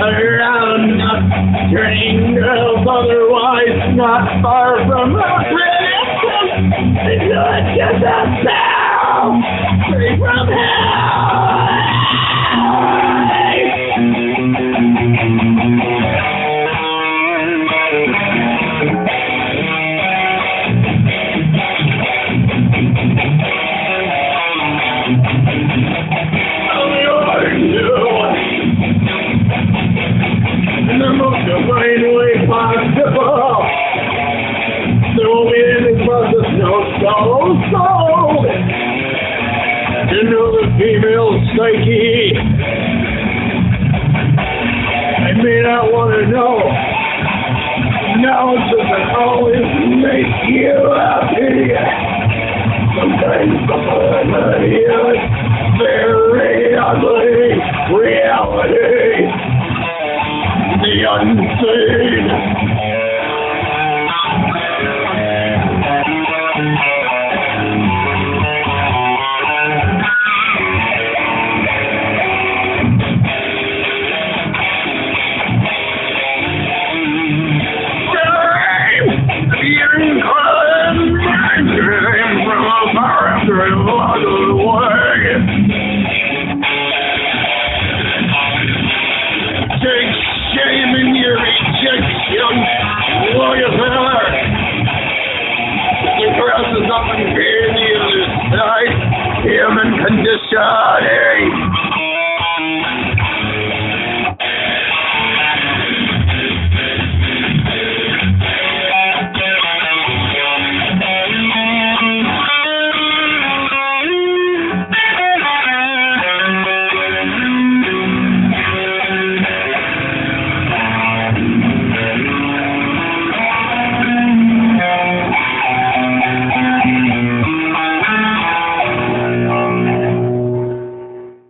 around us, turning girls otherwise not far from us. It's not just a sound straight from in soul, know the female psyche. I may not want to know. Now it doesn't always make you happy. Sometimes the is very ugly reality the unseen. Grass